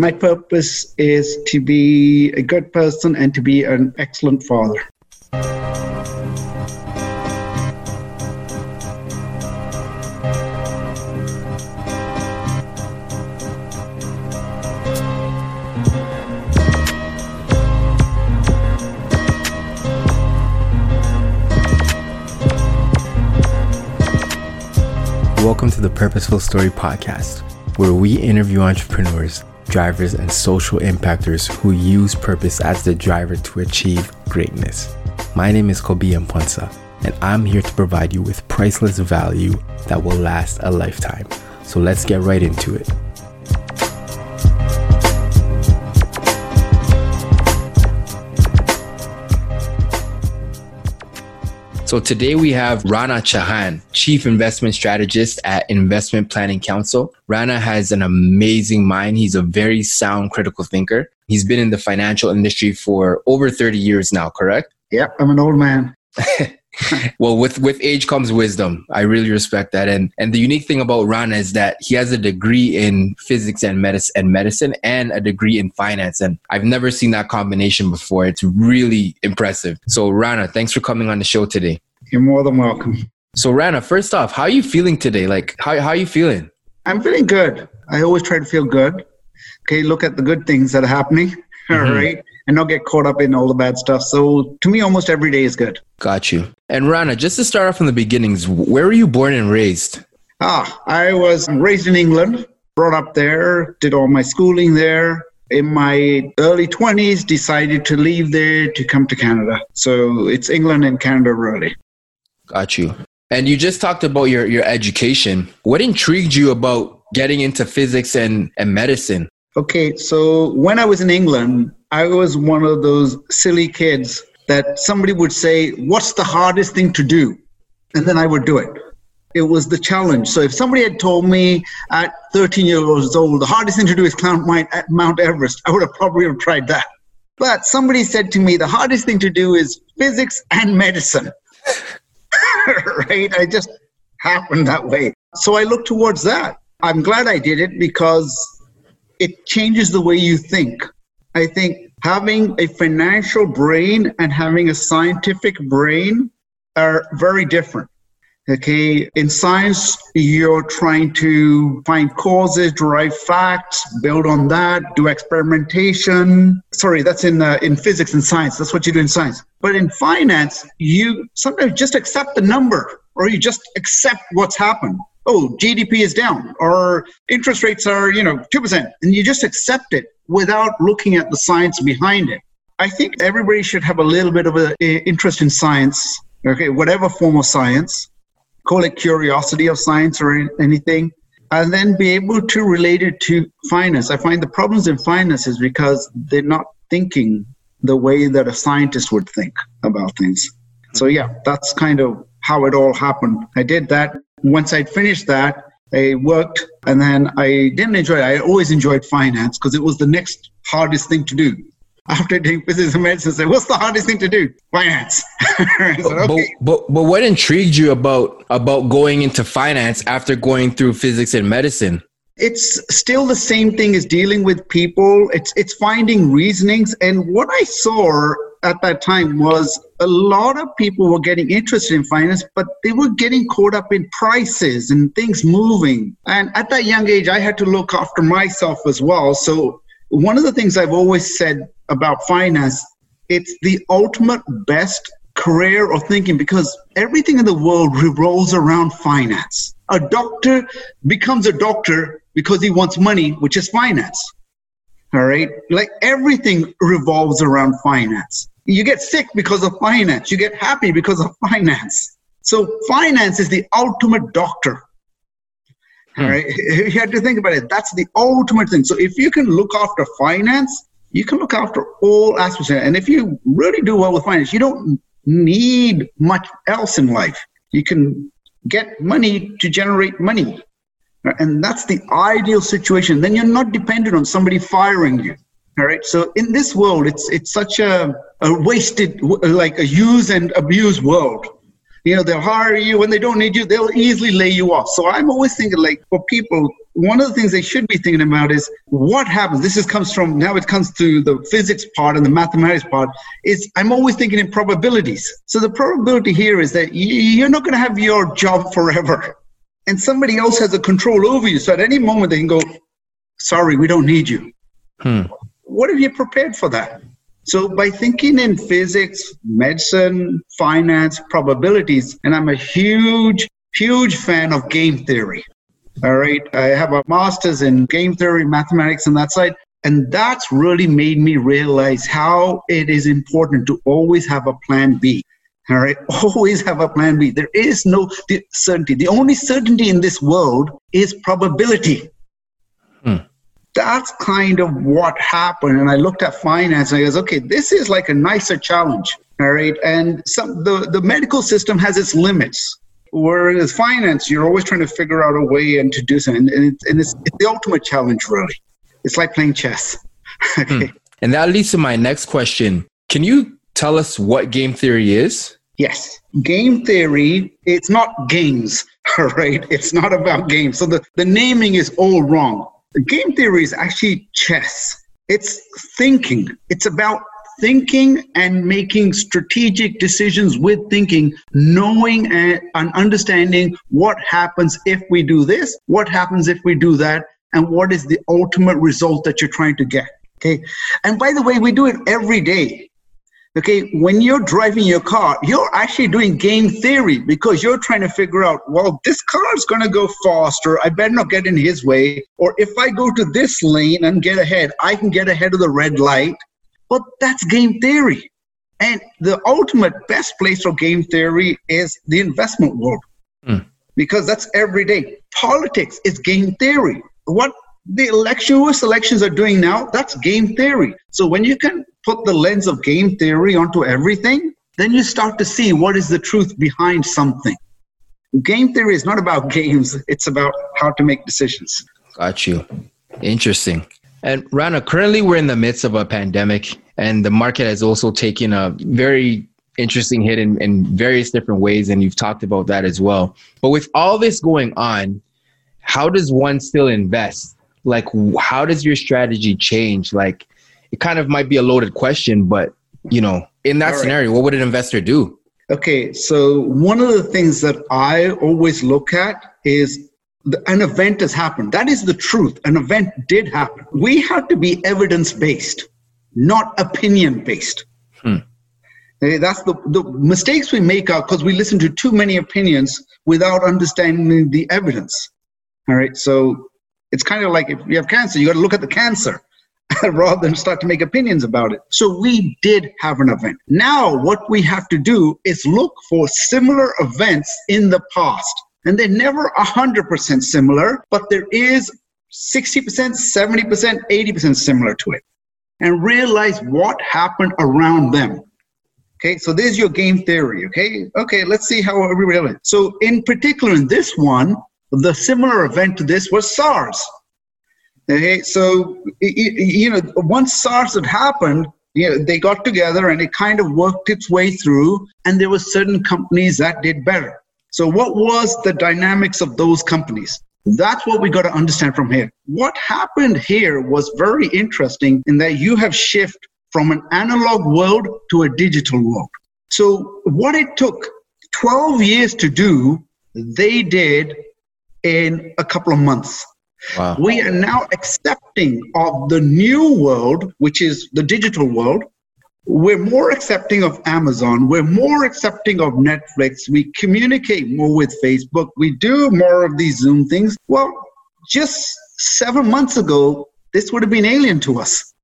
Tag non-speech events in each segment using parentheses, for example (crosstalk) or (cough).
My purpose is to be a good person and to be an excellent father. Welcome to the Purposeful Story Podcast, where we interview entrepreneurs, drivers, and social impactors who use purpose as the driver to achieve greatness. My name is Kobe Mponsa, and I'm here to provide you with priceless value that will last a lifetime. So let's get right into it. So today we have Rana Chahan, Chief Investment Strategist at Investment Planning Counsel. Rana has an amazing mind. He's a very sound critical thinker. He's been in the financial industry for over 30 years now, correct? Yep, I'm an old man. (laughs) well, with with age comes wisdom. I really respect that. And and the unique thing about Rana is that he has a degree in physics and medicine and medicine and a degree in finance. And I've never seen that combination before. It's really impressive. So Rana, thanks for coming on the show today. You're more than welcome. So Rana, first off, how are you feeling today? Like how how are you feeling? I'm feeling good. I always try to feel good. Okay, look at the good things that are happening. (laughs) Mm-hmm. All right and not get caught up in all the bad stuff. So to me, almost every day is good. Got you. And Rana, just to start off from the beginnings, where were you born and raised? Ah, I was raised in England, brought up there, did all my schooling there. In my early 20s, decided to leave there to come to Canada. So it's England and Canada, really. Got you. And you just talked about your, your education. What intrigued you about getting into physics and, and medicine? Okay, so when I was in England, I was one of those silly kids that somebody would say, What's the hardest thing to do? And then I would do it. It was the challenge. So if somebody had told me at 13 years old, the hardest thing to do is climb Mount Everest, I would have probably have tried that. But somebody said to me, the hardest thing to do is physics and medicine. (laughs) right? I just happened that way. So I looked towards that. I'm glad I did it because it changes the way you think. I think having a financial brain and having a scientific brain are very different. Okay, in science, you're trying to find causes, derive facts, build on that, do experimentation. Sorry, that's in uh, in physics and science. That's what you do in science. But in finance, you sometimes just accept the number, or you just accept what's happened. Oh, GDP is down, or interest rates are you know two percent, and you just accept it without looking at the science behind it. I think everybody should have a little bit of an interest in science, okay, whatever form of science, call it curiosity of science or anything, and then be able to relate it to finance. I find the problems in finance is because they're not thinking the way that a scientist would think about things. So, yeah, that's kind of how it all happened. I did that. Once I'd finished that, I worked and then I didn't enjoy it. I always enjoyed finance because it was the next hardest thing to do. After doing physics and medicine, I said, what's the hardest thing to do? Finance. (laughs) said, okay. but, but, but what intrigued you about, about going into finance after going through physics and medicine? it's still the same thing as dealing with people it's it's finding reasonings and what i saw at that time was a lot of people were getting interested in finance, but they were getting caught up in prices and things moving. And at that young age, I had to look after myself as well. So one of the things I've always said about finance, it's the ultimate best career or thinking because everything in the world revolves around finance. A doctor becomes a doctor because he wants money, which is finance. All right. Like everything revolves around finance. You get sick because of finance. You get happy because of finance. So finance is the ultimate doctor. Hmm. All right. (laughs) You have to think about it. That's the ultimate thing. So if you can look after finance, you can look after all aspects. And if you really do well with finance, you don't need much else in life. You can get money to generate money. And that's the ideal situation. Then you're not dependent on somebody firing you. All right. So in this world, it's it's such a, a wasted, like a use and abuse world. You know, they'll hire you when they don't need you. They'll easily lay you off. So I'm always thinking, like, for people, one of the things they should be thinking about is what happens. This is comes from now it comes to the physics part and the mathematics part. Is I'm always thinking in probabilities. So the probability here is that you're not going to have your job forever, and somebody else has a control over you. So at any moment they can go, "Sorry, we don't need you." Hmm. What have you prepared for that? So by thinking in physics, medicine, finance, probabilities, and I'm a huge, huge fan of game theory. All right. I have a master's in game theory, mathematics, and that side. And that's really made me realize how it is important to always have a plan B. All right. (laughs) Always have a plan B. There is no certainty. The only certainty in this world is probability. That's kind of what happened. And I looked at finance and I goes, okay, this is like a nicer challenge. All right. And some the, the medical system has its limits. Whereas finance, you're always trying to figure out a way and to do something. And, it's, and it's, it's the ultimate challenge, really. It's like playing chess. okay. (laughs) Hmm. And that leads to my next question. Can you tell us what game theory is? Yes. Game theory, it's not games, (laughs) all right? It's not about games. So the, the naming is all wrong. Game theory is actually chess. It's thinking. It's about thinking and making strategic decisions with thinking, knowing and, understanding what happens if we do this, what happens if we do that, and what is the ultimate result that you're trying to get. Okay. And by the way, we do it every day. Okay, when you're driving your car, you're actually doing game theory because you're trying to figure out, well, this car is going to go faster. I better not get in his way. Or if I go to this lane and get ahead, I can get ahead of the red light. But that's game theory. And the ultimate best place for game theory is the investment world mm. because that's every day. Politics is game theory. What the election, US elections are doing now, that's game theory. So when you can put the lens of game theory onto everything, then you start to see what is the truth behind something. Game theory is not about games, it's about how to make decisions. Got you. Interesting. And Rana, currently we're in the midst of a pandemic, and the market has also taken a very interesting hit in, in various different ways, and you've talked about that as well. But with all this going on, how does one still invest? Like, how does your strategy change? Like, it kind of might be a loaded question, but you know, in that scenario, what would an investor do? Okay, so one of the things that I always look at is an event has happened. That is the truth. An event did happen. We have to be evidence based, not opinion based. Hmm. That's the, the mistakes we make are because we listen to too many opinions without understanding the evidence. All right. So it's kind of like if you have cancer, you got to look at the cancer (laughs) rather than start to make opinions about it. So we did have an event. Now, what we have to do is look for similar events in the past and they're never 100% similar, but there is 60%, 70%, 80% similar to it. And realize what happened around them. Okay, so there's your game theory. Okay, okay, let's see how everybody. So, in particular, in this one, the similar event to this was SARS. Okay, so you know, once SARS had happened, you know, they got together and it kind of worked its way through, and there were certain companies that did better. So, what was the dynamics of those companies? That's what we got to understand from here. What happened here was very interesting in that you have shifted from an analog world to a digital world. So, what it took 12 years to do, they did in a couple of months. Wow. We are now accepting of the new world, which is the digital world, we're more accepting of Amazon. We're more accepting of Netflix. We communicate more with Facebook. We do more of these Zoom things. Well, just seven months ago, this would have been alien to us.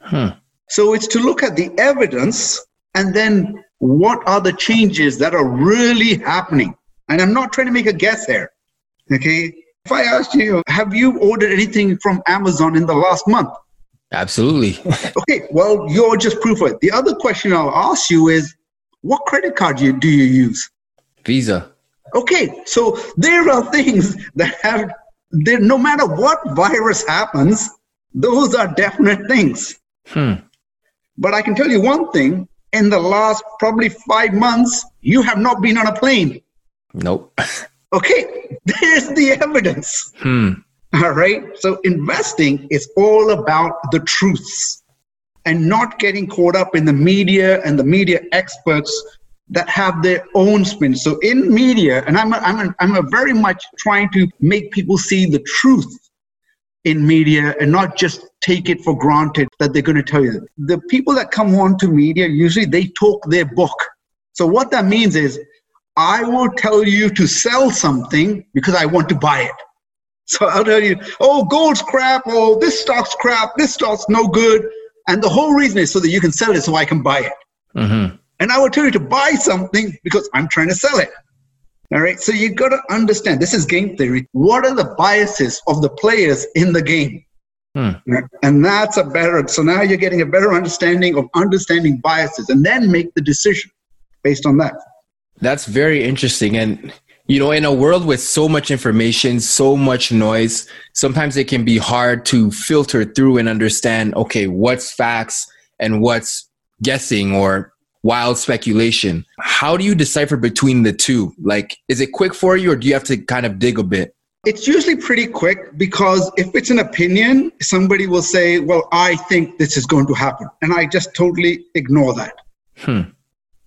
Huh. So it's to look at the evidence and then what are the changes that are really happening. And I'm not trying to make a guess here. Okay. If I asked you, have you ordered anything from Amazon in the last month? Absolutely. (laughs) okay, well, you're just proof of it. The other question I'll ask you is what credit card do you, do you use? Visa. Okay, so there are things that have, there, no matter what virus happens, those are definite things. Hmm. But I can tell you one thing in the last probably five months, you have not been on a plane. Nope. (laughs) okay, (laughs) there's the evidence. Hmm. All right. So investing is all about the truths and not getting caught up in the media and the media experts that have their own spin. So in media, and I'm a, I'm a, I'm a very much trying to make people see the truth in media and not just take it for granted that they're going to tell you. The people that come on to media usually they talk their book. So what that means is I will tell you to sell something because I want to buy it. So I'll tell you, oh, gold's crap, oh, this stock's crap, this stock's no good. And the whole reason is so that you can sell it so I can buy it. Mm-hmm. And I will tell you to buy something because I'm trying to sell it. All right. So you got to understand this is game theory. What are the biases of the players in the game? Hmm. And that's a better. So now you're getting a better understanding of understanding biases and then make the decision based on that. That's very interesting. And you know, in a world with so much information, so much noise, sometimes it can be hard to filter through and understand, okay, what's facts and what's guessing or wild speculation. How do you decipher between the two? Like, is it quick for you or do you have to kind of dig a bit? It's usually pretty quick because if it's an opinion, somebody will say, Well, I think this is going to happen. And I just totally ignore that. Hmm.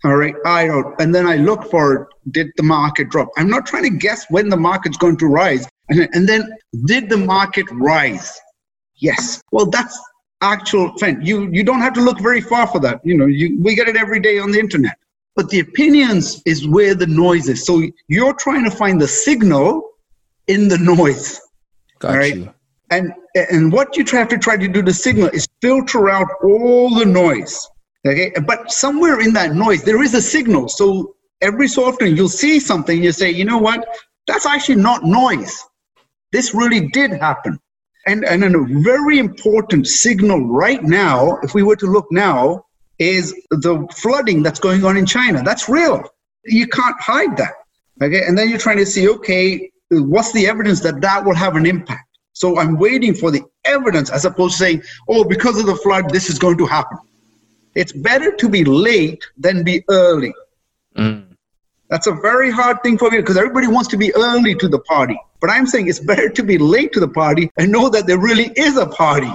All right, I don't. And then I look for did the market drop? I'm not trying to guess when the market's going to rise. And, (laughs) and then did the market rise? Yes. Well, that's actual trend. You you don't have to look very far for that. You know, you, we get it every day on the internet. But the opinions is where the noise is. So you're trying to find the signal in the noise. Got right? you. And and what you have to try to do the signal is filter out all the noise. Okay, but somewhere in that noise there is a signal. So every so often you'll see something, you say, you know what, that's actually not noise. This really did happen. And, and a very important signal right now, if we were to look now, is the flooding that's going on in China. That's real. You can't hide that. Okay, and then you're trying to see, okay, what's the evidence that that will have an impact? So I'm waiting for the evidence as opposed to saying, oh, because of the flood, this is going to happen. It's better to be late than be early. Mm. That's a very hard thing for me because everybody wants to be early to the party. But I'm saying it's better to be late to the party and know that there really is a party.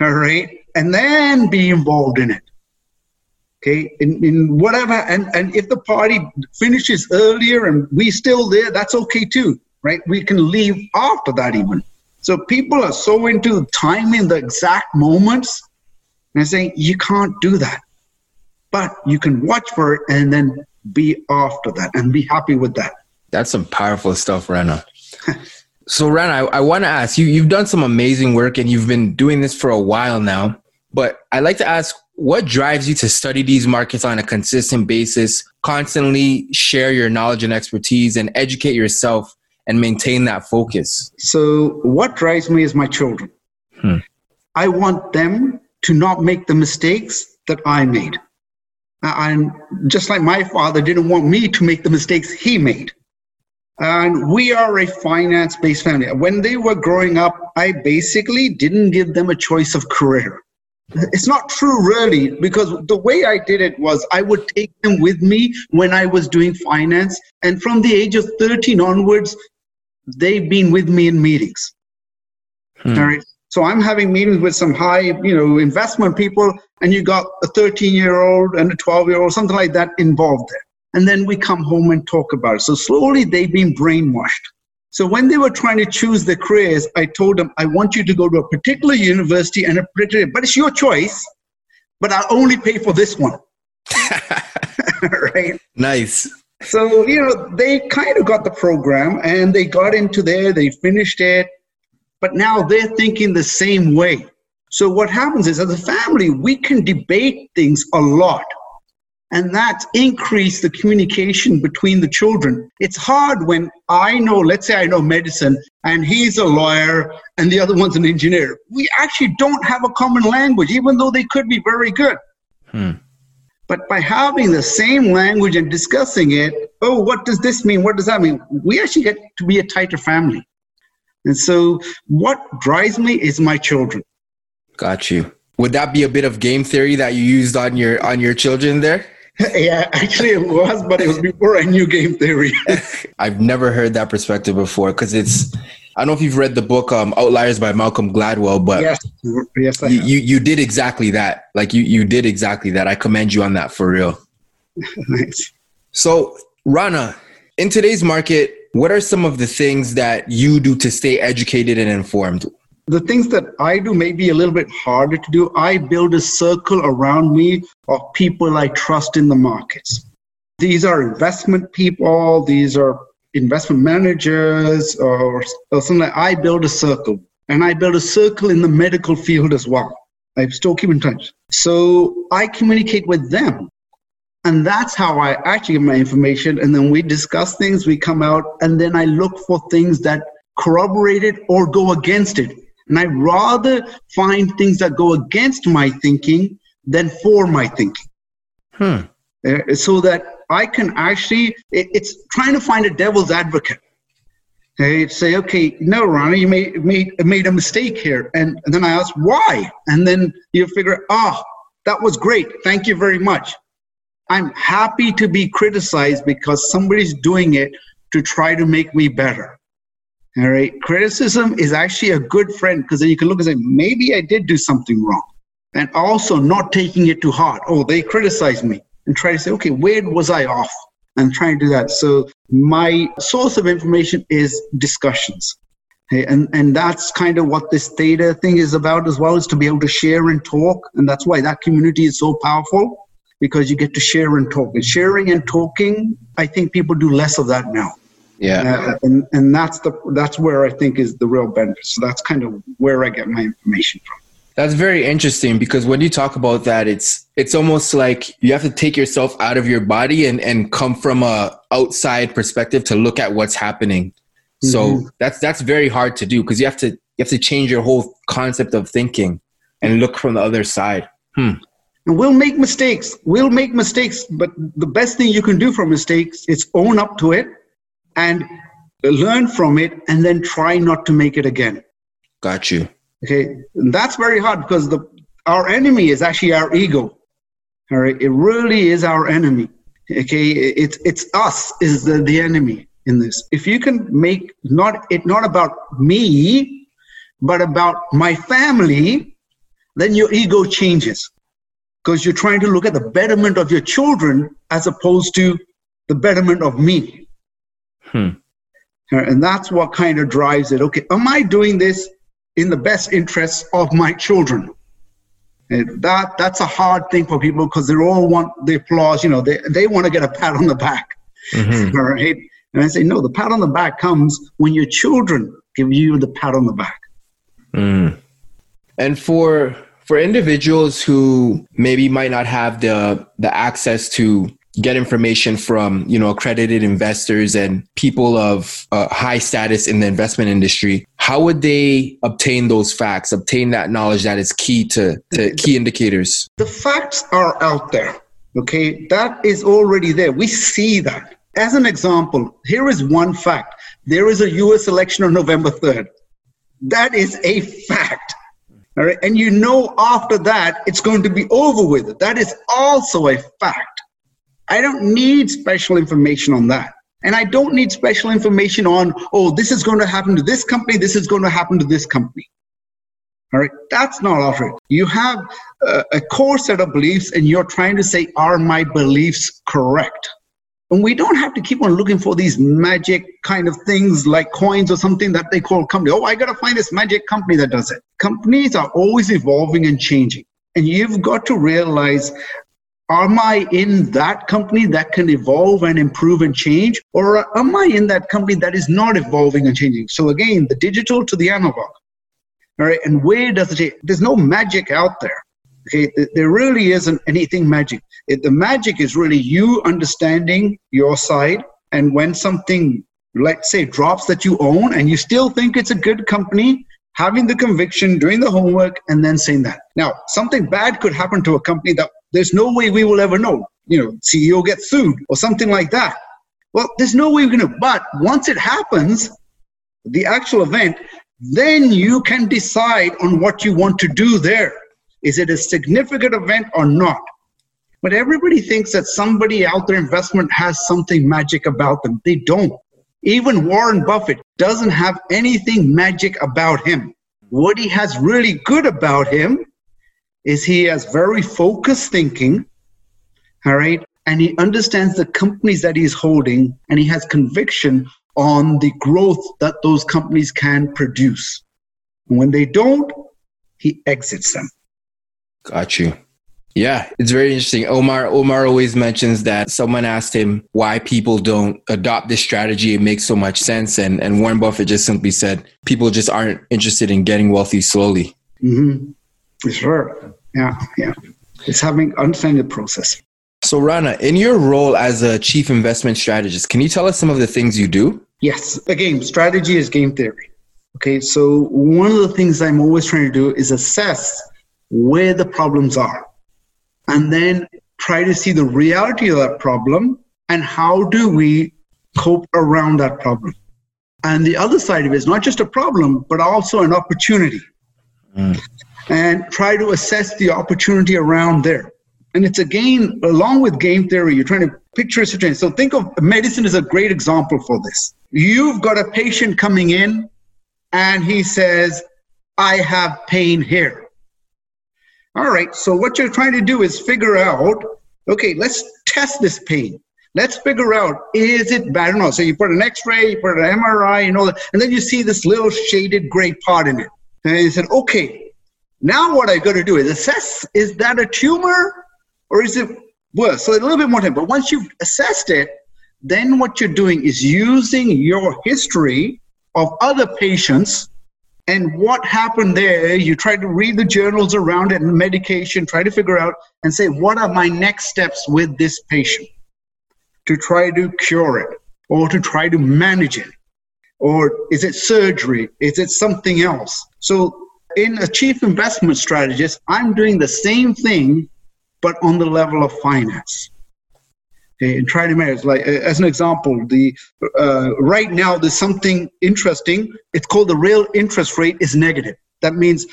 All right. And then be involved in it. Okay. In, in whatever. And, and if the party finishes earlier and we still there, that's okay too. Right. We can leave after that even. So people are so into timing the exact moments. And saying you can't do that. But you can watch for it and then be after that and be happy with that. That's some powerful stuff, Rana. (laughs) so, Rana, I, I want to ask you you've done some amazing work and you've been doing this for a while now. But I'd like to ask what drives you to study these markets on a consistent basis, constantly share your knowledge and expertise, and educate yourself and maintain that focus? So, what drives me is my children. Hmm. I want them to not make the mistakes that I made. And just like my father didn't want me to make the mistakes he made. And we are a finance based family. When they were growing up, I basically didn't give them a choice of career. It's not true, really, because the way I did it was I would take them with me when I was doing finance. And from the age of 13 onwards, they've been with me in meetings. Hmm. All right. So I'm having meetings with some high, you know, investment people, and you got a 13 year old and a 12 year old, something like that involved there. And then we come home and talk about it. So slowly they've been brainwashed. So when they were trying to choose their careers, I told them, I want you to go to a particular university and a particular, but it's your choice, but I'll only pay for this one. (laughs) right? Nice. So, you know, they kind of got the program and they got into there, they finished it, but now they're thinking the same way. So what happens is as a family, we can debate things a lot. And that increase the communication between the children. It's hard when I know, let's say I know medicine and he's a lawyer and the other one's an engineer. We actually don't have a common language, even though they could be very good. Hmm. But by having the same language and discussing it, oh, what does this mean? What does that mean? We actually get to be a tighter family. And so what drives me is my children. Got you. Would that be a bit of game theory that you used on your on your children there? (laughs) yeah, actually it was, but it was before I knew game theory. (laughs) I've never heard that perspective before because it's I don't know if you've read the book um, Outliers by Malcolm Gladwell, but yes, yes, you, you, you did exactly that. Like you you did exactly that. I commend you on that for real. (laughs) nice. So Rana, in today's market, what are some of the things that you do to stay educated and informed? The things that I do may be a little bit harder to do. I build a circle around me of people I trust in the markets. These are investment people, these are investment managers, or, or something like I build a circle. And I build a circle in the medical field as well. I still keep in touch. So I communicate with them. And that's how I actually get my information. And then we discuss things, we come out, and then I look for things that corroborate it or go against it. And I rather find things that go against my thinking than for my thinking. Hmm. Uh, so that I can actually, it, it's trying to find a devil's advocate. Okay, say, okay, no, Ronnie, you made, made, made a mistake here. And, and then I ask, why? And then you figure, ah, oh, that was great. Thank you very much. I'm happy to be criticized because somebody's doing it to try to make me better. All right. Criticism is actually a good friend because then you can look and say, maybe I did do something wrong. And also not taking it to heart. Oh, they criticized me and try to say, okay, where was I off? And trying to do that. So my source of information is discussions. Okay, and, and that's kind of what this theta thing is about as well, is to be able to share and talk. And that's why that community is so powerful because you get to share and talk. And sharing and talking, I think people do less of that now. Yeah. Uh, and, and that's the that's where I think is the real benefit. So that's kind of where I get my information from. That's very interesting because when you talk about that, it's it's almost like you have to take yourself out of your body and, and come from a outside perspective to look at what's happening. Mm-hmm. So that's that's very hard to do because you have to you have to change your whole concept of thinking and look from the other side. Hmm. And we'll make mistakes. We'll make mistakes, but the best thing you can do for mistakes is own up to it and learn from it and then try not to make it again. Got you. Okay, and that's very hard because the our enemy is actually our ego. All right, it really is our enemy. Okay, it's it's us is the, the enemy in this. If you can make not it not about me, but about my family, then your ego changes because you're trying to look at the betterment of your children as opposed to the betterment of me. Hmm. And that's what kind of drives it. Okay, am I doing this in the best interests of my children. And that that's a hard thing for people because they all want the applause. You know, they they want to get a pat on the back, mm-hmm. right? And I say, no, the pat on the back comes when your children give you the pat on the back. Mm. And for for individuals who maybe might not have the the access to get information from you know accredited investors and people of uh, high status in the investment industry how would they obtain those facts obtain that knowledge that is key to, to key indicators? The facts are out there okay? That is already there. We see that. As an example here is one fact. There is a us election on november 3rd that is a fact all right and you know after that it's going to be over with that is also a fact I don't need special information on that. And I don't need special information on, oh, this is going to happen to this company, this is going to happen to this company. All right, that's not offered. You have a, a core set of beliefs, and you're trying to say, are my beliefs correct? And we don't have to keep on looking for these magic kind of things like coins or something that they call company. Oh, I got to find this magic company that does it. Companies are always evolving and changing. And you've got to realize am I in that company that can evolve and improve and change? Or am I in that company that is not evolving and changing? So again, the digital to the analog. All right. And where does it, there's no magic out there. Okay. There really isn't anything magic. It, the magic is really you understanding your side. And when something, let's say, drops that you own and you still think it's a good company, having the conviction, doing the homework, and then saying that. Now, something bad could happen to a company that there's no way we will ever know. You know, CEO gets sued or something like that. Well, there's no way we're going to. But once it happens, the actual event, then you can decide on what you want to do there. Is it a significant event or not? But everybody thinks that somebody out there investment has something magic about them. They don't. Even Warren Buffett doesn't have anything magic about him. What he has really good about him is he has very focused thinking, all right, and he understands the companies that he's holding and he has conviction on the growth that those companies can produce. When they don't, he exits them. Got you. Yeah, it's very interesting. Omar Omar always mentions that someone asked him why people don't adopt this strategy. It makes so much sense, and and Warren Buffett just simply said people just aren't interested in getting wealthy slowly. Mm-hmm. Sure. Yeah, yeah. It's having understanding the process. So Rana, in your role as a chief investment strategist, can you tell us some of the things you do? Yes. Again, strategy is game theory. Okay, so one of the things I'm always trying to do is assess where the problems are and then try to see the reality of that problem and how do we cope around that problem. And the other side of it is not just a problem, but also an opportunity. Mm. And try to assess the opportunity around there. And it's again, along with game theory, you're trying to picture a situation. So think of medicine as a great example for this. You've got a patient coming in and he says, I have pain here. All right, so what you're trying to do is figure out, okay, let's test this pain. Let's figure out, is it bad or not? So you put an x-ray, you put an MRI, you know, and then you see this little shaded gray part in it. And you said, okay, now what I got to do is assess, is that a tumor or is it worse? So a little bit more time. But once you've assessed it, then what you're doing is using your history of other patients and what happened there, you try to read the journals around it and medication, try to figure out and say, what are my next steps with this patient to try to cure it or to try to manage it? Or is it surgery? Is it something else? So, in a chief investment strategist, I'm doing the same thing, but on the level of finance and try to manage. Like as an example, the uh, right now there's something interesting. It's called the real interest rate is negative. That means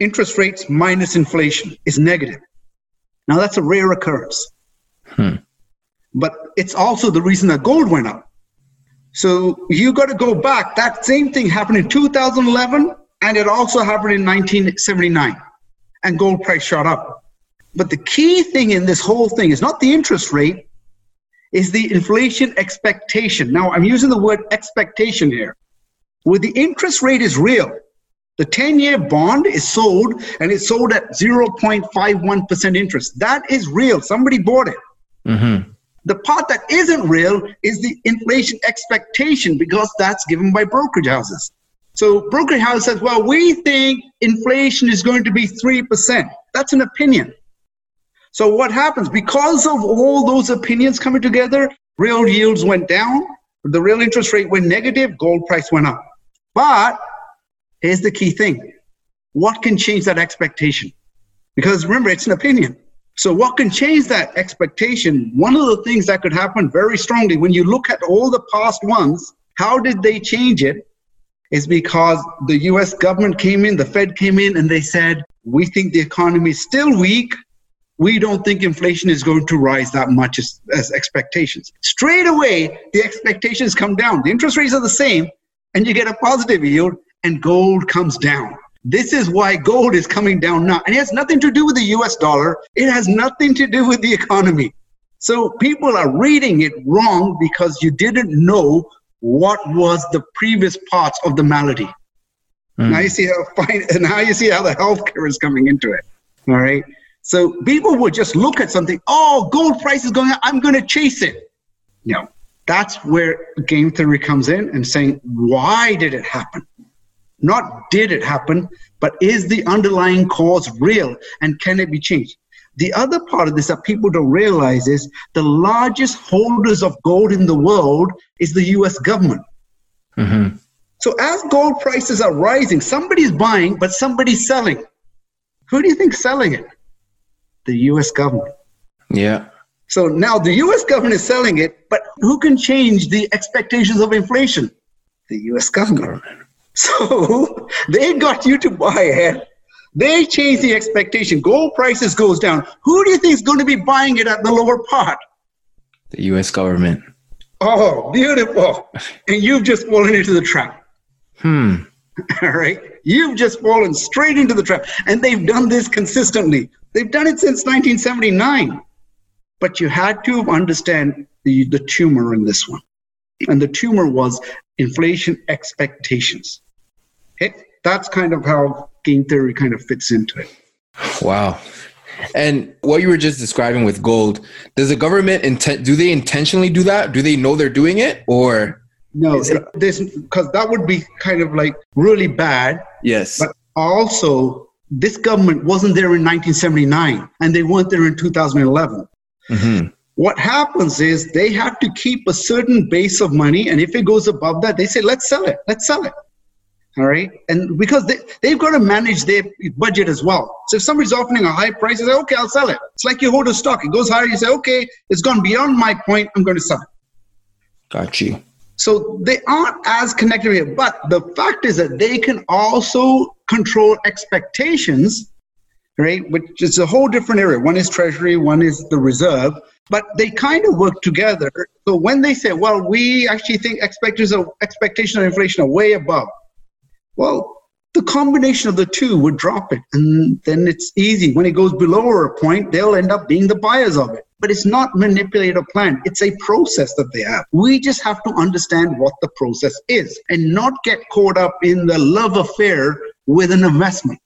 interest rates minus inflation is negative. Now that's a rare occurrence. Hmm. But it's also the reason that gold went up. So you got to go back. That same thing happened in 2011, and it also happened in 1979, and gold price shot up. But the key thing in this whole thing is not the interest rate, is the inflation expectation. Now, I'm using the word expectation here. Where the interest rate is real, the 10 year bond is sold and it's sold at 0.51% interest. That is real. Somebody bought it. Mm-hmm. The part that isn't real is the inflation expectation because that's given by brokerage houses. So, brokerage house says, well, we think inflation is going to be 3%. That's an opinion. So what happens? Because of all those opinions coming together, real yields went down, the real interest rate went negative, gold price went up. But here's the key thing. What can change that expectation? Because remember, it's an opinion. So what can change that expectation? One of the things that could happen very strongly when you look at all the past ones, how did they change it? Is because the US government came in, the Fed came in, and they said, we think the economy is still weak, we don't think inflation is going to rise that much as, as expectations. Straight away, the expectations come down. The interest rates are the same, and you get a positive yield, and gold comes down. This is why gold is coming down now. And it has nothing to do with the US dollar, it has nothing to do with the economy. So people are reading it wrong because you didn't know what was the previous parts of the malady. Mm. Now you see how fine, and (laughs) now you see how the healthcare is coming into it. All right. So people would just look at something, oh, gold price is going up, I'm going to chase it. You know, that's where game theory comes in and saying, why did it happen? Not did it happen, but is the underlying cause real and can it be changed? The other part of this that people don't realize is the largest holders of gold in the world is the US government. Mm-hmm. So as gold prices are rising, somebody's buying, but somebody's selling. Who do you think selling it? The US government. Yeah. So now the US government is selling it, but who can change the expectations of inflation? The US government. So (laughs) they got you to buy it. They change the expectation. Gold prices goes down. Who do you think is going to be buying it at the lower part? The US government. Oh, beautiful. (laughs) And you've just fallen into the trap. Hmm. (laughs) All right. You've just fallen straight into the trap. And they've done this consistently. They've done it since 1979. But you had to understand the, the tumor in this one. And the tumor was inflation expectations. Okay? That's kind of how game theory kind of fits into it. Wow. And what you were just describing with gold, does the government intent do they intentionally do that? Do they know they're doing it or no, this because that would be kind of like really bad. Yes. But also this government wasn't there in 1979 and they weren't there in 2011. Mm-hmm. What happens is they have to keep a certain base of money, and if it goes above that, they say, let's sell it, let's sell it. All right. And because they, they've got to manage their budget as well. So if somebody's offering a high price, they say, okay, I'll sell it. It's like you hold a stock. It goes higher. You say, okay, it's gone beyond my point. I'm going to sell it. Got you. So they aren't as connected here. But the fact is that they can also control expectations, right? Which is a whole different area. One is treasury, one is the reserve. But they kind of work together. So when they say, well, we actually think expectations of, expectations of inflation are way above well, the combination of the two would drop it. And then it's easy. When it goes below a point, they'll end up being the buyers of it. But it's not manipulate a plan. It's a process that they have. We just have to understand what the process is and not get caught up in the love affair with an investment.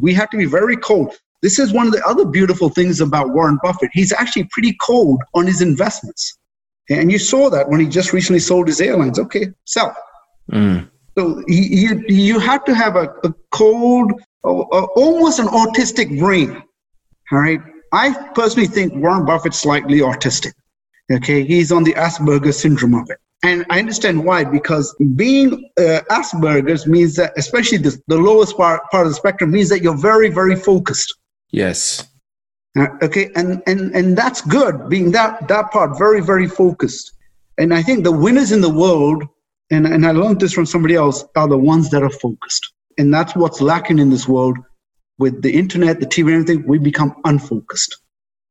We have to be very cold. This is one of the other beautiful things about Warren Buffett. He's actually pretty cold on his investments. And you saw that when he just recently sold his airlines. Okay, sell. Mm. So you you have to have a, a cold, almost an autistic brain. All right. I personally think Warren Buffett's slightly autistic. Okay, he's on the Asperger syndrome of it. And I understand why, because being uh, Asperger's means that, especially the, the lowest part, part of the spectrum, means that you're very, very focused. Yes. Uh, okay, and, and, and that's good, being that, that part, very, very focused. And I think the winners in the world and, and I learned this from somebody else, are the ones that are focused. And that's what's lacking in this world. With the internet, the TV, everything, we become unfocused.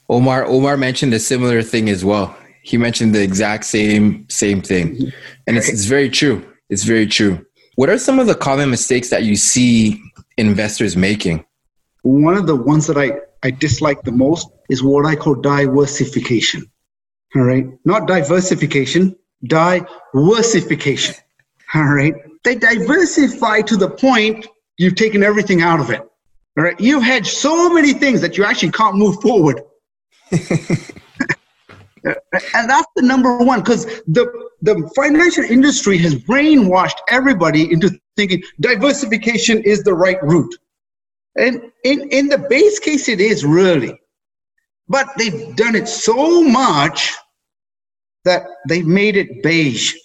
Omar Omar mentioned a similar thing as well. He mentioned the exact same same thing, mm-hmm. and it's, it's very true. It's very true. What are some of the common mistakes that you see investors making? One of the ones that I, I dislike the most is what I call diworsification. All right. Not diversification, diworsification. All right. They diversify to the point you've taken everything out of it. All right. You've hedged so many things that you actually can't move forward. (laughs) and that's the number one because the, the financial industry has brainwashed everybody into thinking diversification is the right route. And in, in the base case, it is really. But they've done it so much that they've made it beige.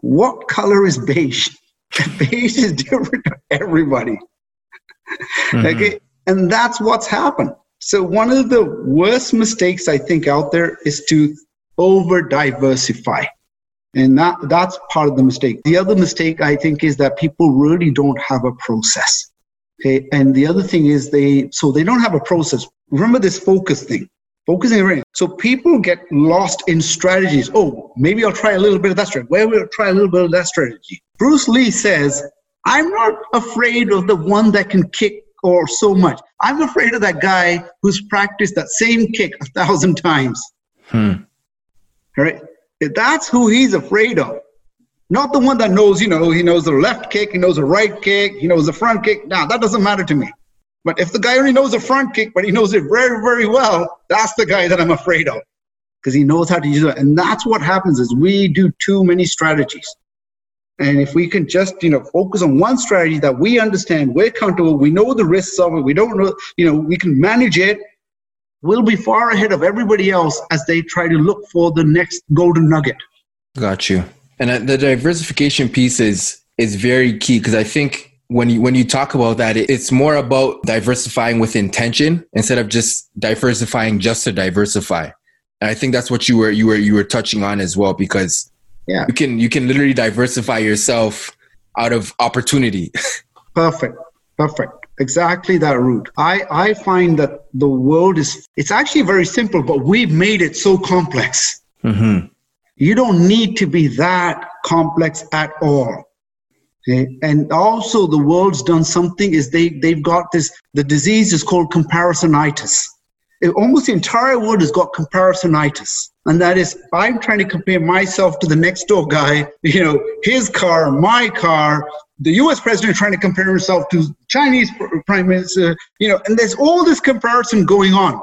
What color is beige? (laughs) beige is different to everybody. Mm-hmm. Okay, and that's what's happened. So one of the worst mistakes I think out there is to over diversify. And that, that's part of the mistake. The other mistake I think is that people really don't have a process. Okay. And the other thing is they so they don't have a process. Remember this focus thing focusing everything. So people get lost in strategies. Oh, maybe I'll try a little bit of that strategy. Where will I try a little bit of that strategy? Bruce Lee says, I'm not afraid of the one that can kick or so much. I'm afraid of that guy who's practiced that same kick a thousand times. Hmm. All right. That's who he's afraid of. Not the one that knows, you know, he knows the left kick, he knows the right kick, he knows the front kick. Now, that doesn't matter to me. But if the guy only knows a front kick, but he knows it very, very well, that's the guy that I'm afraid of because he knows how to use it. And that's what happens is we do too many strategies. And if we can just, you know, focus on one strategy that we understand, we're comfortable, we know the risks of it, we don't know, you know, we can manage it, we'll be far ahead of everybody else as they try to look for the next golden nugget. Got you. And uh, the diversification piece is is very key because I think when you when you talk about that it's more about diversifying with intention instead of just diversifying just to diversify and i think that's what you were you were you were touching on as well because yeah you can you can literally diversify yourself out of opportunity (laughs) perfect perfect exactly that route i i find that the world is it's actually very simple but we've made it so complex mm-hmm. You don't need to be that complex at all. Okay? And also the world's done something is they, they've got this, the disease is called comparisonitis. It, almost the entire world has got comparisonitis. And that is, I'm trying to compare myself to the next door guy, (laughs) you know, his car, my car, the US president trying to compare himself to Chinese prime minister, you know, and there's all this comparison going on.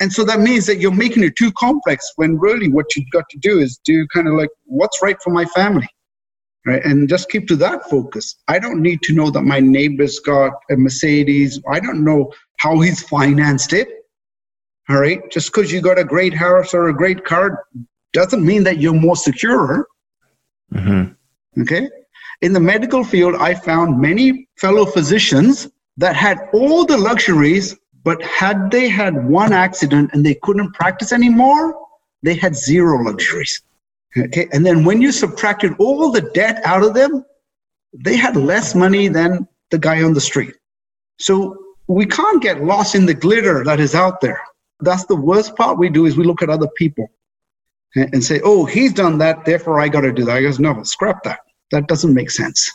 And so that means that you're making it too complex when really what you've got to do is do kind of like what's right for my family. Right. And just keep to that focus. I don't need to know that my neighbor's got a Mercedes. I don't know how he's financed it. All right. Just because you got a great house or a great car doesn't mean that you're more secure. Mm-hmm. Okay. In the medical field, I found many fellow physicians that had all the luxuries but had they had one accident and they couldn't practice anymore, they had zero luxuries. Okay. And then when you subtracted all the debt out of them, they had less money than the guy on the street. So we can't get lost in the glitter that is out there. That's the worst part we do is we look at other people and say, oh, he's done that, therefore I got to do that. I goes, no, scrap that. That doesn't make sense.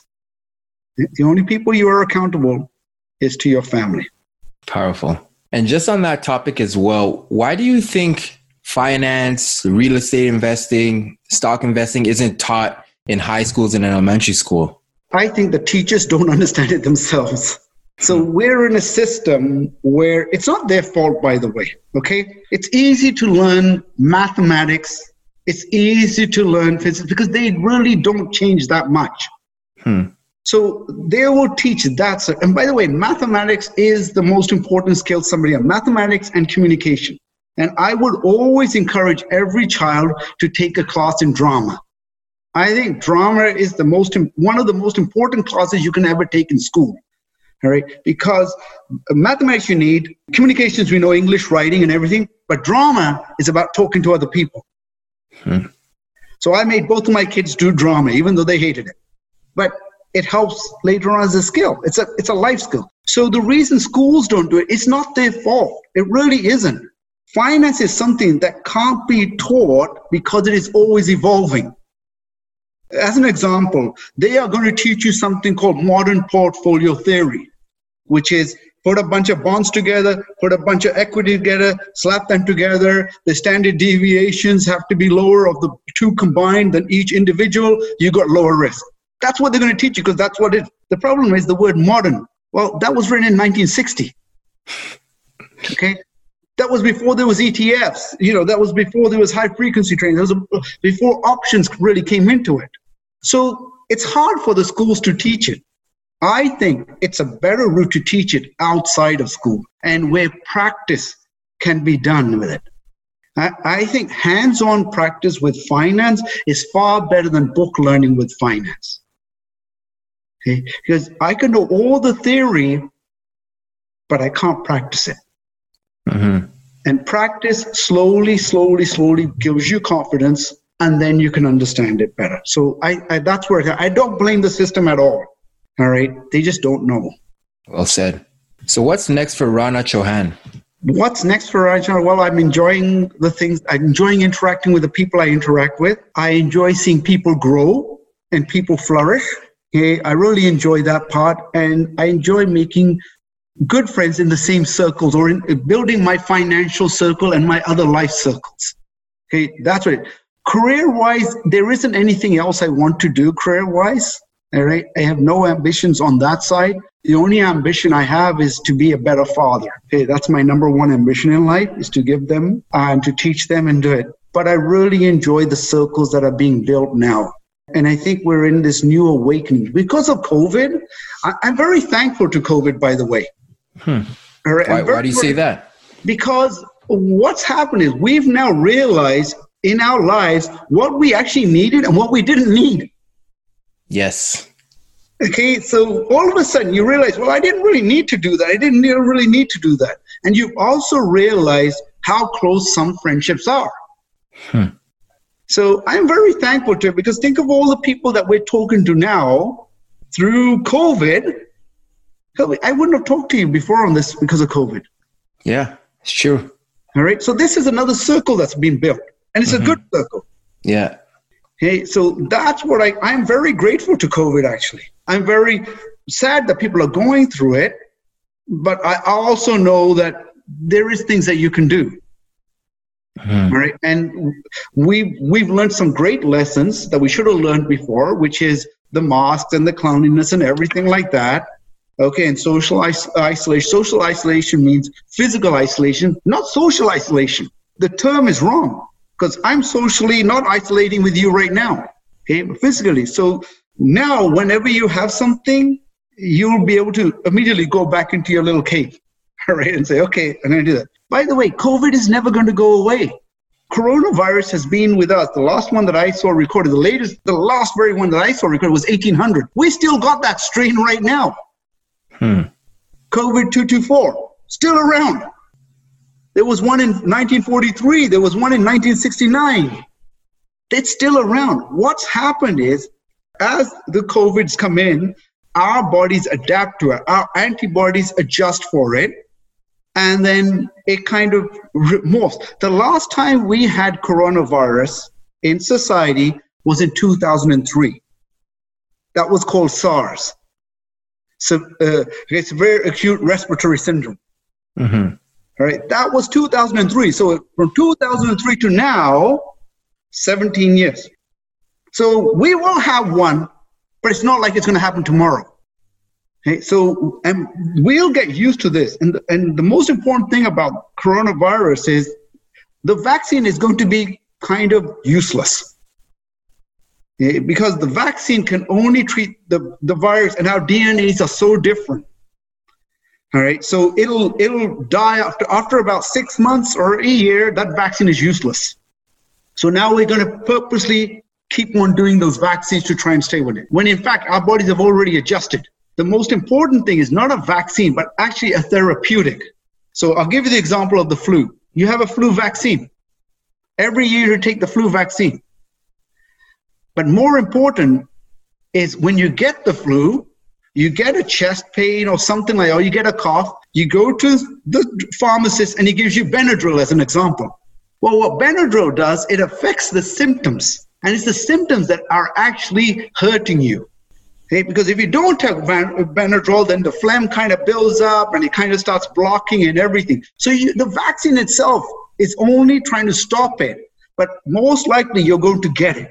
The only people you are accountable is to your family. Powerful. And just on that topic as well, why do you think finance, real estate investing, stock investing isn't taught in high schools and in elementary school? I think the teachers don't (laughs) understand it themselves. So hmm. we're in a system where it's not their fault, by the way. Okay. It's easy to learn mathematics. It's easy to learn physics because they really don't change that much. Hmm. So they will teach that. And by the way, mathematics is the most important skill somebody has. Mathematics and communication. And I would always encourage every child to take a class in drama. I think drama is the most one of the most important classes you can ever take in school. All right, because mathematics you need, communications we know English, writing, and everything, but drama is about talking to other people. Hmm. So I made both of my kids do drama, even though they hated it. But it helps later on as a skill. It's a it's a life skill. So the reason schools don't do it, it's not their fault. It really isn't. Finance is something that can't be taught because it is always evolving. As an example, they are going to teach you something called modern portfolio theory, which is put a bunch of bonds together, put a bunch of equity together, slap them together. The standard deviations have to be lower of the two combined than each individual. You got lower risk. That's what they're going to teach you because that's what it. The problem is the word modern. Well, that was written in 1960. Okay, that was before there was ETFs. You know, that was before there was high frequency trading. That was uh, before options really came into it. So it's hard for the schools to teach it. I think it's a better route to teach it outside of school and where practice can be done with it. I, I think hands on practice with finance is far better than book learning with finance. Okay? Because I can know all the theory, but I can't practice it. Mm-hmm. And practice slowly, slowly, slowly gives you confidence, and then you can understand it better. So I, I that's where I, don't blame the system at all. All right, they just don't know. Well said. So what's next for Rana Chauhan? What's next for Rana Chauhan? Well, I'm enjoying the things. I'm enjoying interacting with the people I interact with. I enjoy seeing people grow and people flourish. Okay, I really enjoy that part, and I enjoy making good friends in the same circles or in building my financial circle and my other life circles. Okay, that's right. Career wise, there isn't anything else I want to do career wise. All right, I have no ambitions on that side. The only ambition I have is to be a better father. Okay, that's my number one ambition in life is to give them and to teach them and do it. But I really enjoy the circles that are being built now. And I think we're in this new awakening because of COVID. I, am very thankful to COVID, by the way. Hmm. Right, why, why do you say that? Because what's happened is we've now realized in our lives what we actually needed and what we didn't need. Yes. Okay, so all of a sudden you realize, well, I didn't really need to do that. I didn't really need to do that. And you also realize how close some friendships are. Hmm. So I'm very thankful to it because think of all the people that we're talking to now through COVID. I wouldn't have talked to you before on this because of COVID. Yeah, sure. All right. So this is another circle that's been built, and it's mm-hmm. a good circle. Yeah. Hey, so that's what I, I'm very grateful to COVID actually. I'm very sad that people are going through it, but I also know that there is things that you can do. Mm-hmm. Right. And we've we've learned some great lessons that we should have learned before, which is the masks and the cleanliness and everything like that. Okay, and social is- isolation. Social isolation means physical isolation, not social isolation. The term is wrong because I'm socially not isolating with you right now, okay, physically. So now, whenever you have something, you'll be able to immediately go back into your little cave, (laughs) right, and say, okay, I'm going to do that. By the way, COVID is never going to go away. Coronavirus has been with us. The last one that I saw recorded, the latest, the last very one that I saw recorded was 1800. We still got that strain right now. Hmm. COVID 224, still around. There was one in 1943. There was one in 1969. It's still around. What's happened is, as the COVIDs come in, our bodies adapt to it. Our antibodies adjust for it. And then it kind of morphs. The last time we had coronavirus in society was in 2003. That was called SARS. So uh, it's very acute respiratory syndrome. Mm-hmm. All right, that was 2003. So from 2003 to now, 17 years. So we will have one, but it's not like it's going to happen tomorrow. Okay, so and we'll get used to this. And the, and the most important thing about coronavirus is the vaccine is going to be kind of useless. Because the vaccine can only treat the, the virus and our DNAs are so different all right, so it'll it'll die after after about six months or a year. That vaccine is useless. So now we're going to purposely keep on doing those vaccines to try and stay with it. When in fact our bodies have already adjusted. The most important thing is not a vaccine, but actually a therapeutic. So I'll give you the example of the flu. You have a flu vaccine. Every year you take the flu vaccine. But more important is when you get the flu, you get a chest pain or something like, or you get a cough, you go to the pharmacist and he gives you Benadryl as an example. Well, what Benadryl does, it affects the symptoms, and it's the symptoms that are actually hurting you. Okay? Because if you don't take Benadryl, then the phlegm kind of builds up and it kind of starts blocking and everything. So you, the vaccine itself is only trying to stop it, but most likely you're going to get it.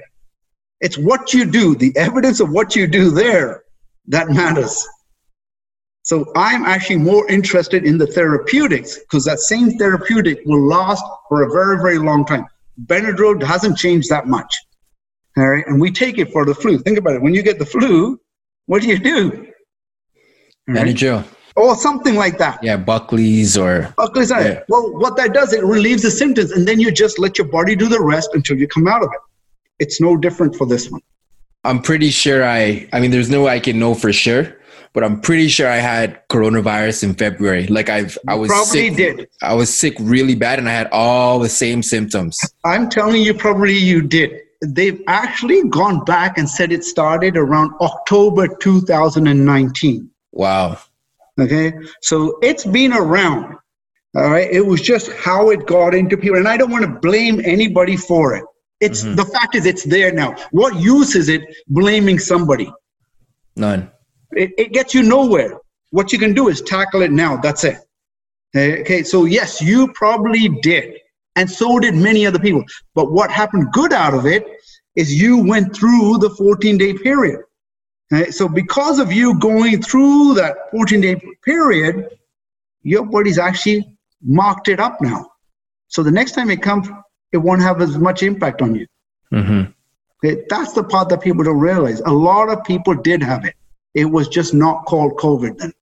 It's what you do, the evidence of what you do there that matters. So I'm actually more interested in the therapeutics because that same therapeutic will last for a very, very long time. Benadryl hasn't changed that much. All right. And we take it for the flu. Think about it. When you get the flu, what do you do? Benadryl. Or something like that. Yeah, Buckley's or. Buckley's. Yeah. Well, what that does, it relieves the symptoms and then you just let your body do the rest until you come out of it. It's no different for this one. I'm pretty sure I, I mean, there's no way I can know for sure, but I'm pretty sure I had coronavirus in February. Like I've, I was probably sick, did. I was sick really bad and I had all the same symptoms. I'm telling you, probably you did. They've actually gone back and said it started around October 2019. Wow. Okay. So it's been around. All right. It was just how it got into people. And I don't want to blame anybody for it. It's mm-hmm. the fact is it's there now. What use is it blaming somebody? None. It, it gets you nowhere. What you can do is tackle it now. That's it. Okay, so yes, you probably did, and so did many other people. But what happened good out of it is you went through the 14 day period. Okay, so because of you going through that 14 day period, your body's actually marked it up now. So the next time it comes, it won't have as much impact on you. Mm-hmm. Okay, that's the part that people don't realize. A lot of people did have it. It was just not called COVID then.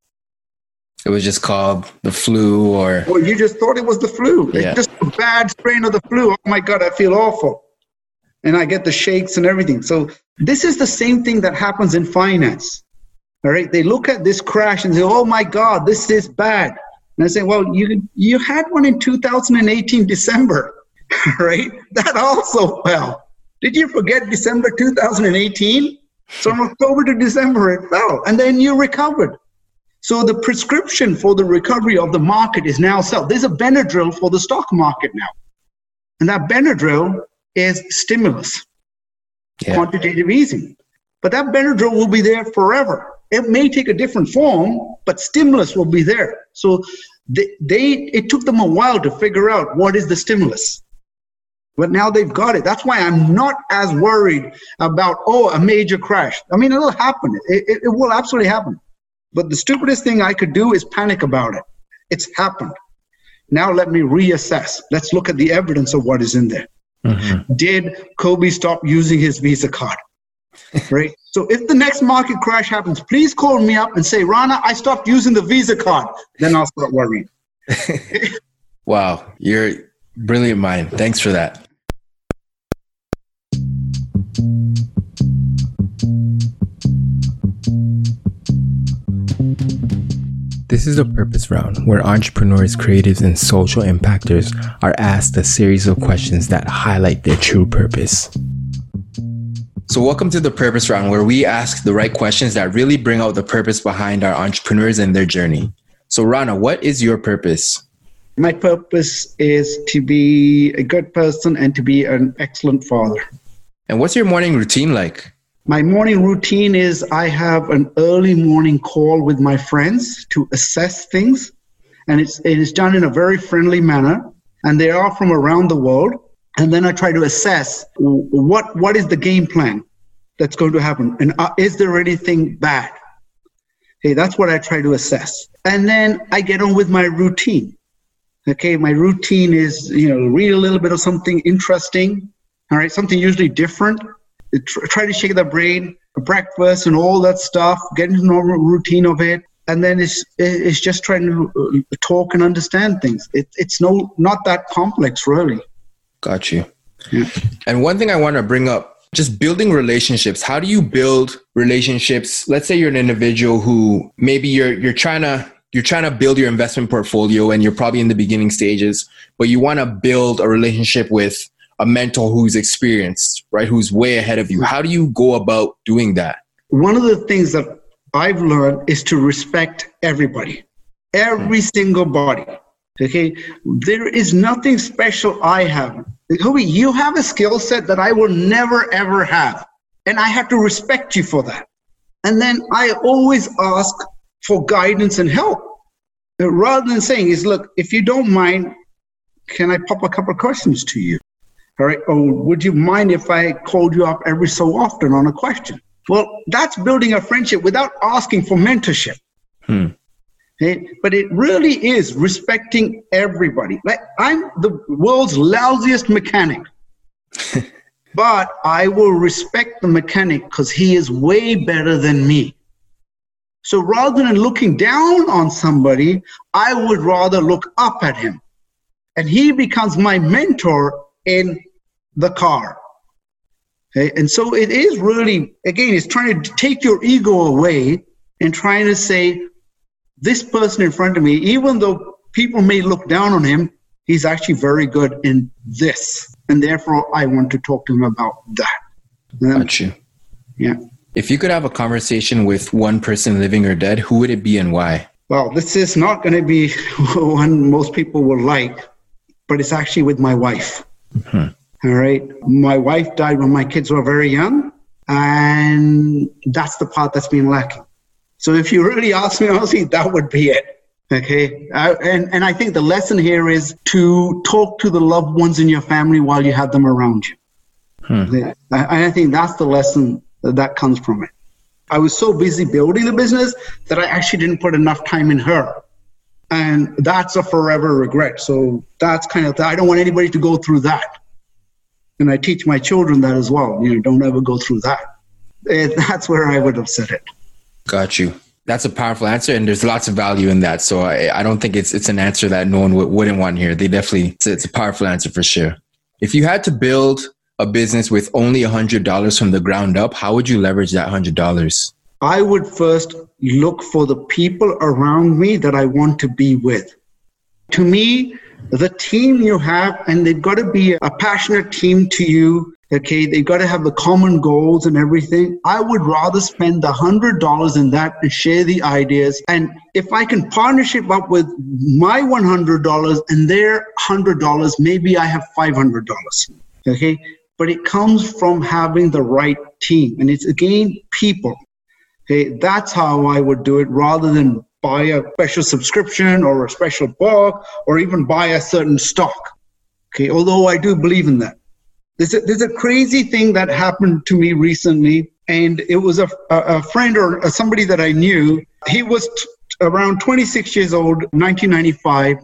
It was just called the flu or. Well, you just thought it was the flu. Yeah. It's just a bad strain of the flu. Oh my God, I feel awful. And I get the shakes and everything. So this is the same thing that happens in finance. All right. They look at this crash and say, oh my God, this is bad. And I say, well, you, you had one in 2018 December. (laughs) right? That also fell. Did you forget December 2018? So from October to December, it fell, and then you recovered. So the prescription for the recovery of the market is now set. There's a Benadryl for the stock market now. And that Benadryl is stimulus, yeah. quantitative easing. But that Benadryl will be there forever. It may take a different form, but stimulus will be there. So they, they it took them a while to figure out what is the stimulus. But now they've got it. That's why I'm not as worried about, oh, a major crash. I mean, it'll happen. It, it, it will absolutely happen. But the stupidest thing I could do is panic about it. It's happened. Now let me reassess. Let's look at the evidence of what is in there. Mm-hmm. Did Kobe stop using his Visa card? right? So if the next market crash happens, please call me up and say, Rana, I stopped using the Visa card. Then I'll start worrying. (laughs) wow, you're brilliant mind. Thanks for that. This is the Purpose Round, where entrepreneurs, creatives, and social impactors are asked a series of questions that highlight their true purpose. So, welcome to the Purpose Round, where we ask the right questions that really bring out the purpose behind our entrepreneurs and their journey. So, Rana, what is your purpose? My purpose is to be a good person and to be an excellent father. And what's your morning routine like? My morning routine is I have an early morning call with my friends to assess things, and it's it is done in a very friendly manner, and they are from around the world. And then I try to assess what what is the game plan that's going to happen, and uh, is there anything bad? Okay, that's what I try to assess, and then I get on with my routine. Okay, my routine is you know read a little bit of something interesting, all right, something usually different try to shake the brain, breakfast and all that stuff, get into normal routine of it. And then it's, it's just trying to uh, talk and understand things. It, it's no, not that complex, really. Got you. Yeah. And one thing I want to bring up just building relationships how do you build relationships let's say you're an individual who maybe you're you're trying to you're trying to build your investment portfolio and you're probably in the beginning stages but you want to build a relationship with a mentor who's experienced, right? Who's way ahead of you. How do you go about doing that? One of the things that I've learned is to respect everybody, every mm. single body. Okay, there is nothing special I have. You have a skill set that I will never ever have, and I have to respect you for that. And then I always ask for guidance and help, rather than saying, "Is look, if you don't mind, can I pop a couple of questions to you?" All right. Oh, would you mind if I called you up every so often on a question? Well, that's building a friendship without asking for mentorship. Hmm. Okay? But it really is respecting everybody. Like I'm the world's lousiest mechanic. (laughs) but I will respect the mechanic because he is way better than me. So rather than looking down on somebody, I would rather look up at him. And he becomes my mentor in the car. Okay? And so it is really, again, it's trying to take your ego away and trying to say, this person in front of me, even though people may look down on him, he's actually very good in this. And therefore, I want to talk to him about that. Um, Got you. Yeah. If you could have a conversation with one person living or dead, who would it be and why? Well, this is not going to be (laughs) one most people will like, but it's actually with my wife. All right. My wife died when my kids were very young, and that's the part that's been lacking. So if you really ask me (laughs) honestly, that would be it. Okay. Uh, and, and I think the lesson here is to talk to the loved ones in your family while you have them around you. Hmm. I, I think that's the lesson that comes from it. I was so busy building the business that I actually didn't put enough time in her. And that's a forever regret. So that's kind of, I don't want anybody to go through that and I teach my children that as well. You know, don't ever go through that. (laughs) That's where I would have said it. Got you. That's a powerful answer, and there's lots of value in that. So I, I don't think it's it's an answer that no one w- wouldn't want to hear. They definitely it's, it's a powerful answer for sure. If you had to build a business with only a hundred dollars from the ground up, how would you leverage that hundred dollars? I would first look for the people around me that I want to be with. To me, the team you have, and they've got to be a passionate team to you. Okay, they've got to have the common goals and everything. I would rather spend the hundred dollars in that and share the ideas. And if I can partnership up with my one hundred dollars and their hundred dollars, maybe I have five hundred dollars. Okay, but it comes from having the right team. And it's again people. Okay, that's how I would do it rather than buy a special subscription or a special book or even buy a certain stock. Okay, although I do believe in that. There's a, there's a crazy thing that happened to me recently, and it was a, a, a friend or somebody that I knew. He was t- around 26 years old, 1995,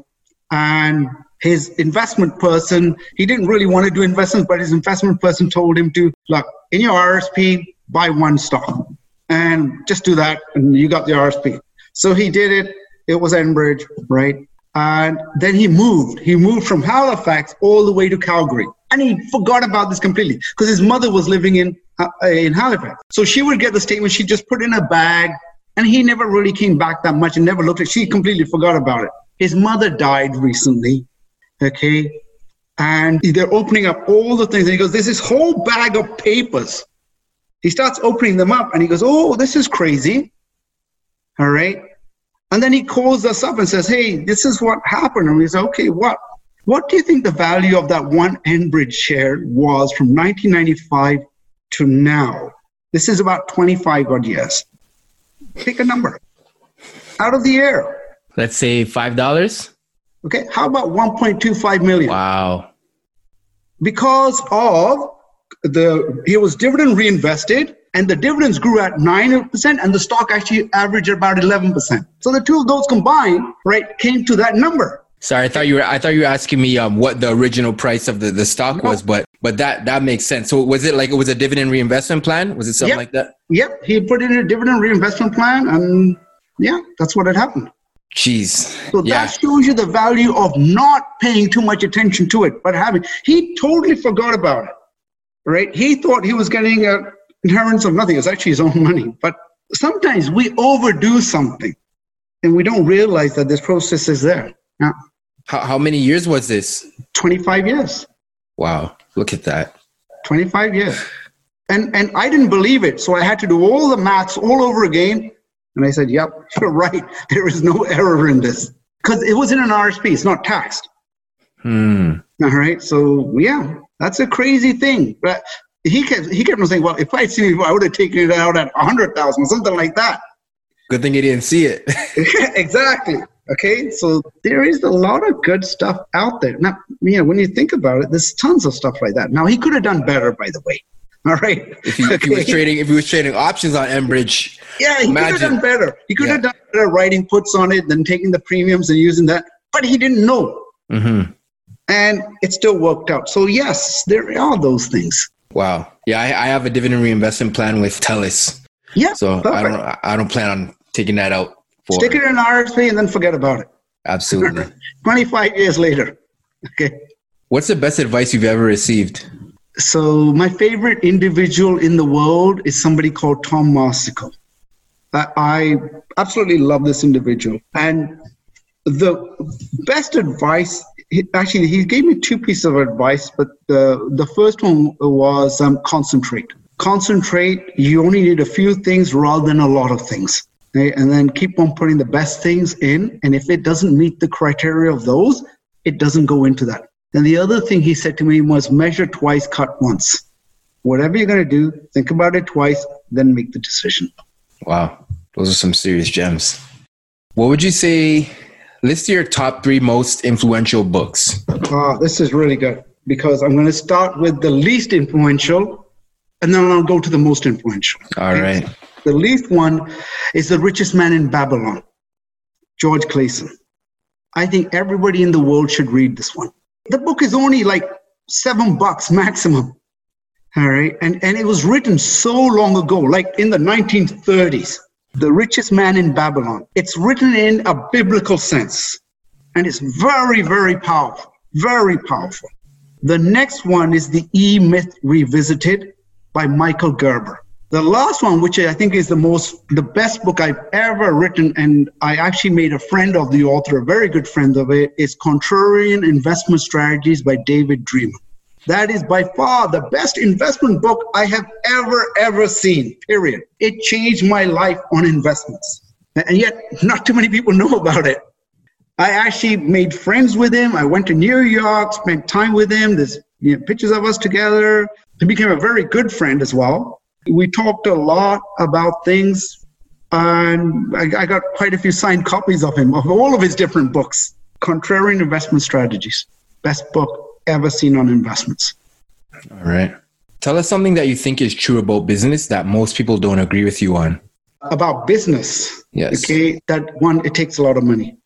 and his investment person, he didn't really want to do investments, but his investment person told him to look in your RSP, buy one stock and just do that, and you got the RSP. So he did it. It was Enbridge, right? And then he moved. He moved from Halifax all the way to Calgary. And he forgot about this completely because his mother was living in, uh, in Halifax. So she would get the statement, she just put in a bag, and he never really came back that much and never looked at. She completely forgot about it. His mother died recently, okay? And they're opening up all the things. And he goes, There's this whole bag of papers. He starts opening them up and he goes, Oh, this is crazy. All right. And then he calls us up and says, Hey, this is what happened. And we say, Okay, what? What do you think the value of that one Enbridge share was from 1995 to now? This is about 25 odd years. Pick a number out of the air. Let's say $5. Okay, how about 1.25 million? Wow. Because of the, it was dividend reinvested and the dividends grew at 9% and the stock actually averaged about 11%. So the two of those combined, right, came to that number. Sorry, I thought you were I thought you were asking me um, what the original price of the, the stock no. was, but but that that makes sense. So was it like it was a dividend reinvestment plan? Was it something yep. like that? Yep, he put in a dividend reinvestment plan, and yeah, that's what had happened. Jeez. So yeah. that shows you the value of not paying too much attention to it, but having he totally forgot about it. Right? He thought he was getting a inheritance of nothing. It's actually his own (laughs) money. But sometimes we overdo something and we don't realize that this process is there. Yeah. How, how many years was this? 25 years. Wow. Look at that. 25 years. And, and I didn't believe it. So I had to do all the maths all over again. And I said, yep, (laughs) you're right. There is no error in this. Because it was in an RSP, it's not taxed. Hmm. All right. So, yeah, that's a crazy thing. But he kept he kept on saying, "Well, if I'd seen it, I would have taken it out at a hundred thousand, something like that." Good thing he didn't see it. (laughs) exactly. Okay, so there is a lot of good stuff out there. Now, you know, when you think about it, there's tons of stuff like that. Now, he could have done better, by the way. (laughs) All right. If he, okay. if he was trading, if he was trading options on Enbridge, yeah, he imagine. could have done better. He could yeah. have done better writing puts on it than taking the premiums and using that, but he didn't know. Mm-hmm. And it still worked out. So yes, there are those things. Wow. Yeah, I, I have a dividend reinvestment plan with TELUS. Yeah. So perfect. I don't I don't plan on taking that out. For Stick it in RSP and then forget about it. Absolutely. (laughs) 25 years later. (laughs) Okay. What's the best advice you've ever received? So my favorite individual in the world is somebody called Tom Marsico. I, I absolutely love this individual. And the best advice actually he gave me two pieces of advice but the the first one was um, concentrate. Concentrate you only need a few things rather than a lot of things. Okay? and then keep on putting the best things in and if it doesn't meet the criteria of those it doesn't go into that. And the other thing he said to me was measure twice cut once. Whatever you're going to do think about it twice then make the decision. Wow. Those are some serious gems. What would you say list your top three most influential books. Uh, this is really good because I'm going to start with the least influential and then I'll go to the most influential. All right. The least one is The Richest Man in Babylon, George Clason. I think everybody in the world should read this one. The book is only like seven bucks maximum. All right. And, and it was written so long ago, like in the 1930s the richest man in Babylon. It's written in a biblical sense, and it's very, very powerful. Very powerful. The next one is the E Myth Revisited by Michael Gerber. The last one, which I think is the most, the best book I've ever written, and I actually made a friend of the author, a very good friend of it, is Contrarian Investment Strategies by David Dreman. That is by far the best investment book I have ever, ever seen, period. It changed my life on investments. And yet, not too many people know about it. I actually made friends with him. I went to New York, spent time with him. There's you know, pictures of us together. He became a very good friend as well. We talked a lot about things, and I, I got quite a few signed copies of him, of all of his different books. Contrarian Investment Strategies, best book ever seen on investments. All right. Tell us something that you think is true about business that most people don't agree with you on. About business. Yes. Okay. That one, it takes a lot of money.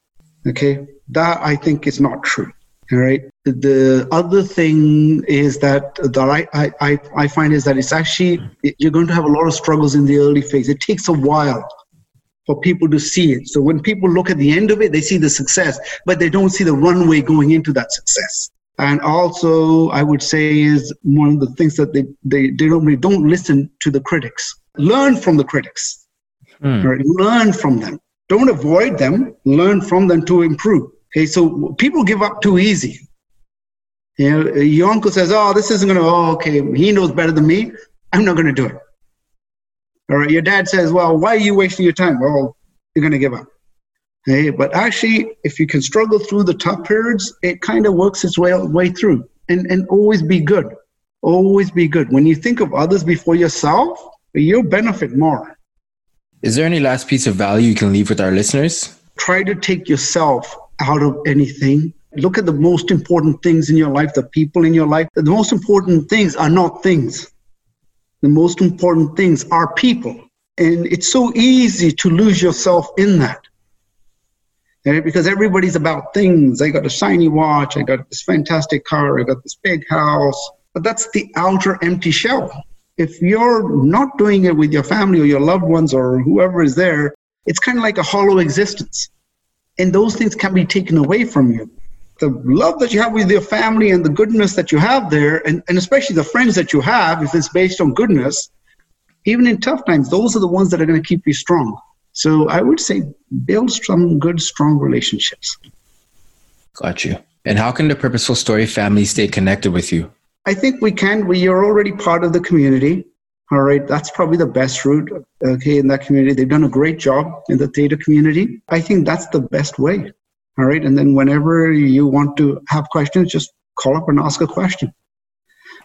Okay. That I think is not true. All right. The other thing is that that I, I, I find is that it's actually you're going to have a lot of struggles in the early phase. It takes a while for people to see it. So when people look at the end of it, they see the success, but they don't see the runway going into that success. And also, I would say is one of the things that they, they, they don't, they don't listen to the critics. Learn from the critics. Hmm. Right? Learn from them. Don't avoid them. Learn from them to improve. Okay, so people give up too easy. You know, your uncle says, "Oh, this isn't going to. Oh, okay, he knows better than me. I'm not going to do it." All right. Your dad says, "Well, why are you wasting your time?" Well, you're going to give up. Hey, but actually, if you can struggle through the tough periods, it kind of works its way way through, and and always be good. Always be good. When you think of others before yourself, you'll benefit more. Is there any last piece of value you can leave with our listeners? Try to take yourself out of anything. Look at the most important things in your life, the people in your life. The most important things are not things. The most important things are people. And it's so easy to lose yourself in that right? because everybody's about things. I got a shiny watch, I got this fantastic car, I got this big house, but that's the outer empty shell. If you're not doing it with your family or your loved ones or whoever is there, it's kind of like a hollow existence. And those things can be taken away from you. The love that you have with your family and the goodness that you have there, and, and especially the friends that you have, if it's based on goodness, even in tough times, those are the ones that are going to keep you strong. So I would say build some good, strong relationships. Got you. And how can the Purposeful Story family stay connected with you? I think we can. We are already part of the community. All right, that's probably the best route. Okay, in that community, they've done a great job in the theta community. I think that's the best way. All right, and then whenever you want to have questions, just call up and ask a question.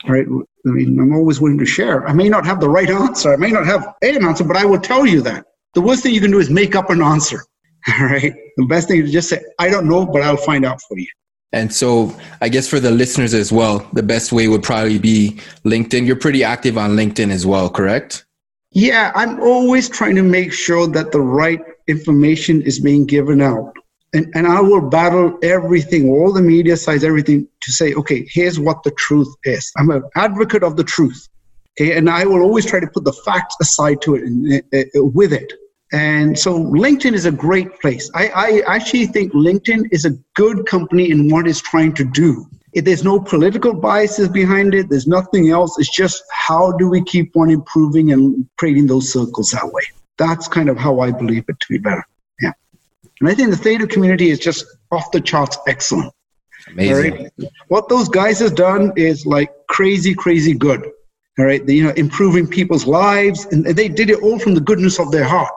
All right, I mean, I'm always willing to share. I may not have the right answer. I may not have an answer, but I will tell you that. The worst thing you can do is make up an answer. (laughs) All right. The best thing is just say, I don't know, but I'll find out for you. And so I guess for the listeners as well, the best way would probably be LinkedIn. You're pretty active on LinkedIn as well, correct? Yeah, I'm always trying to make sure that the right information is being given out. And, and I will battle everything, all the media sites, everything to say, okay, here's what the truth is. I'm an advocate of the truth. Okay, and I will always try to put the facts aside to it and, uh, with it. And so LinkedIn is a great place. I, I actually think LinkedIn is a good company in what it's trying to do. If there's no political biases behind it. There's nothing else. It's just how do we keep on improving and creating those circles that way. That's kind of how I believe it to be better. Yeah. And I think the theta community is just off the charts excellent. Amazing. Right? What those guys have done is like crazy, crazy good. All right. The, you know, improving people's lives. And they did it all from the goodness of their heart.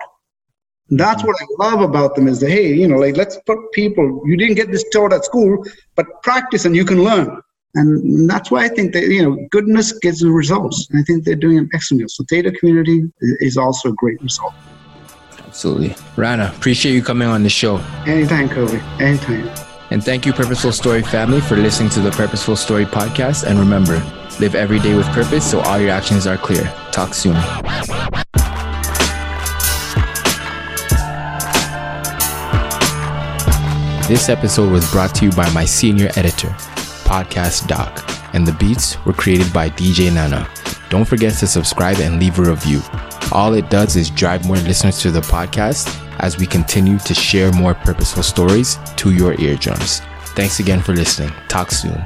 That's mm-hmm. what I love about them is that, hey, you know, like let's put people, you didn't get this taught at school, but practice and you can learn. And that's why I think that, you know, goodness gives the results. I think they're doing an excellent job. So theta community is also a great result. Absolutely. Rana, appreciate you coming on the show. Anytime, Kobe. Anytime. And thank you, Purposeful Story family, for listening to the Purposeful Story podcast. And remember, live every day with purpose so all your actions are clear. Talk soon. This episode was brought to you by my senior editor, Podcast Doc, and the beats were created by DJ Nana. Don't forget to subscribe and leave a review. All it does is drive more listeners to the podcast as we continue to share more purposeful stories to your eardrums. Thanks again for listening. Talk soon.